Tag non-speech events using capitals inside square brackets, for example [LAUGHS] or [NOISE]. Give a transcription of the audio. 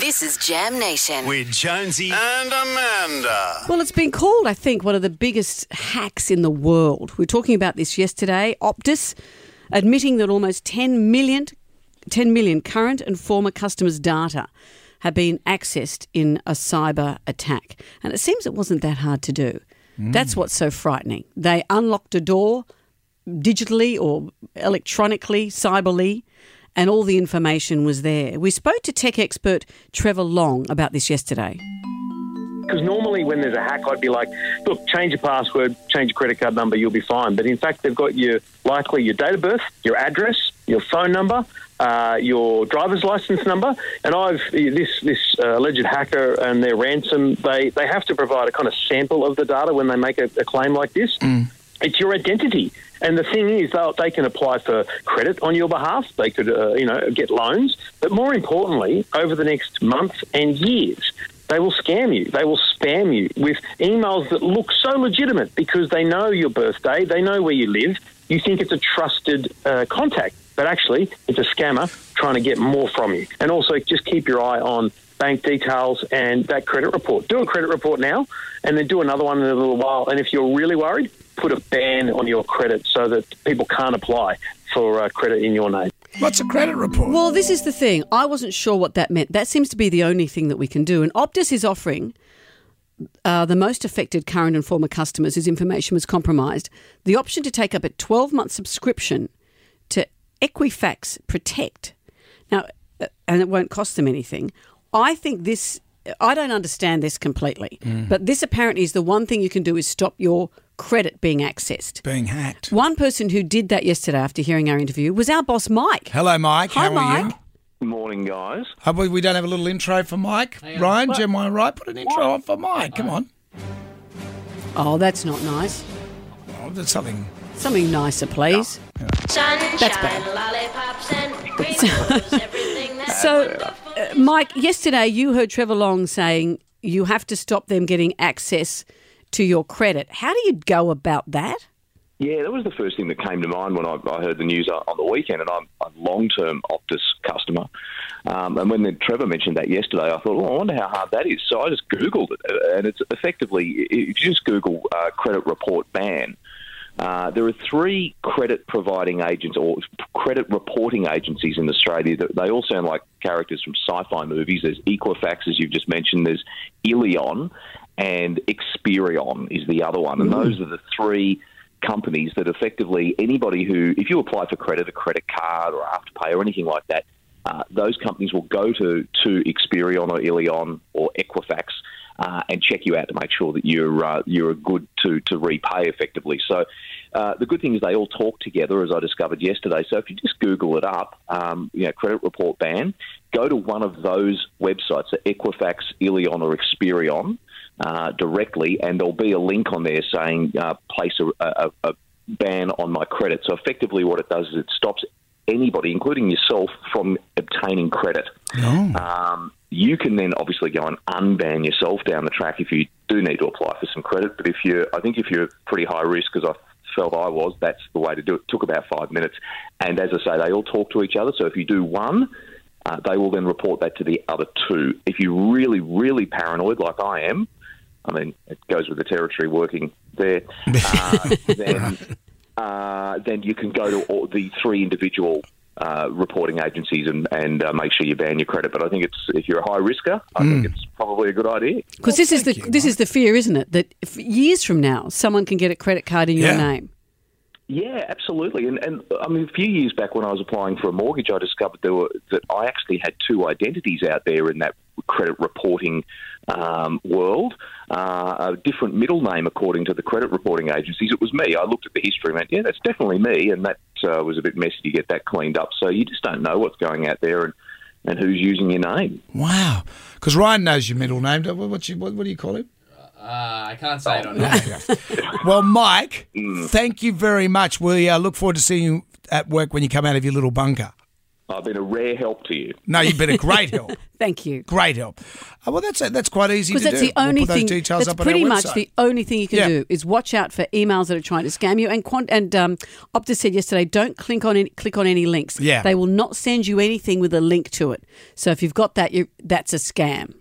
This is Jam Nation. with Jonesy and Amanda. Well, it's been called, I think, one of the biggest hacks in the world. We were talking about this yesterday. Optus admitting that almost 10 million, 10 million current and former customers' data have been accessed in a cyber attack. And it seems it wasn't that hard to do. Mm. That's what's so frightening. They unlocked a door digitally or electronically, cyberly, and all the information was there. We spoke to tech expert Trevor Long about this yesterday. Because normally when there's a hack, I'd be like, look, change your password, change your credit card number, you'll be fine. But in fact, they've got your likely your date of birth, your address, your phone number, uh, your driver's license number, and I've this this uh, alleged hacker and their ransom. They they have to provide a kind of sample of the data when they make a, a claim like this. It's your identity. And the thing is, they'll- can apply for credit on your behalf. They could, uh, you know, get loans. But more importantly, over the next months and years, they will scam you. They will spam you with emails that look so legitimate because they know your birthday, they know where you live. You think it's a trusted uh, contact, but actually, it's a scammer trying to get more from you. And also, just keep your eye on bank details and that credit report. Do a credit report now, and then do another one in a little while. And if you're really worried, put a ban on your credit so that people can't apply for uh, credit in your name. What's a credit report? Well, this is the thing. I wasn't sure what that meant. That seems to be the only thing that we can do. And Optus is offering uh, the most affected current and former customers whose information was compromised the option to take up a 12 month subscription to Equifax Protect. Now, uh, and it won't cost them anything. I think this, I don't understand this completely, but this apparently is the one thing you can do is stop your credit being accessed. Being hacked. One person who did that yesterday after hearing our interview was our boss, Mike. Hello, Mike. Hi, How are you? Mike. Morning, guys. Uh, we, we don't have a little intro for Mike. Ryan, Jim, am I right? Put an intro on for Mike. Come on. Oh, that's not nice. Oh, there's something. Something nicer, please. Sunshine, That's better. lollipops, and [LAUGHS] rainbows, So, uh, Mike, yesterday you heard Trevor Long saying you have to stop them getting access to your credit. How do you go about that? Yeah, that was the first thing that came to mind when I, I heard the news on on the weekend, and I'm a long-term Optus customer. Um, and when then Trevor mentioned that yesterday, I thought, well, I wonder how hard that is. So I just Googled it, uh, and it's effectively, if you just Google uh, credit report ban, uh, there are three credit providing agents or credit reporting agencies in Australia. That they all sound like characters from sci-fi movies. There's Equifax, as you've just mentioned. There's illion, and Experian is the other one. And those are the three companies that effectively anybody who, if you apply for credit, a credit card or afterpay or anything like that, uh, those companies will go to to Experian or illion or Equifax uh, and check you out to make sure that you're uh, you're good to to repay effectively. So. Uh, the good thing is they all talk together, as I discovered yesterday. So if you just Google it up, um, you know, credit report ban, go to one of those websites, so Equifax, illion, or Experian, uh, directly, and there'll be a link on there saying uh, place a, a, a ban on my credit. So effectively, what it does is it stops anybody, including yourself, from obtaining credit. Um, you can then obviously go and unban yourself down the track if you do need to apply for some credit. But if you're, I think if you're pretty high risk, because I felt I was, that's the way to do it. it. Took about five minutes, and as I say, they all talk to each other. So if you do one. Uh, they will then report that to the other two. If you're really, really paranoid, like I am, I mean, it goes with the territory working there. Uh, [LAUGHS] then, uh, then you can go to all the three individual uh, reporting agencies and, and uh, make sure you ban your credit. But I think it's if you're a high risker, I think it's probably a good idea. Because this is the you, this is the fear, isn't it? That if years from now, someone can get a credit card in your Yeah. name. Yeah, absolutely. And, and I mean, a few years back when I was applying for a mortgage, I discovered there were, that I actually had two identities out there in that credit reporting um, world. Uh, a different middle name, according to the credit reporting agencies. It was me. I looked at the history and went, yeah, that's definitely me. And that uh, was a bit messy to get that cleaned up. So you just don't know what's going out there and, and who's using your name. Wow. Because Ryan knows your middle name. What, what, you, what, what do you call him? Uh, I can't say it on here. Well, Mike, thank you very much. We uh, look forward to seeing you at work when you come out of your little bunker. I've been a rare help to you. No, you've been a great help. [LAUGHS] Thank you. Great help. Uh, well, that's that's quite easy to Because that's do. the only we'll put thing. those details that's up on pretty much website. the only thing you can Yeah. do is watch out for emails that are trying to scam you. And Quant, and um, Optus said yesterday, don't click on any, click on any links. Yeah. they will not send you anything with a link to it. So if you've got that, you that's a scam.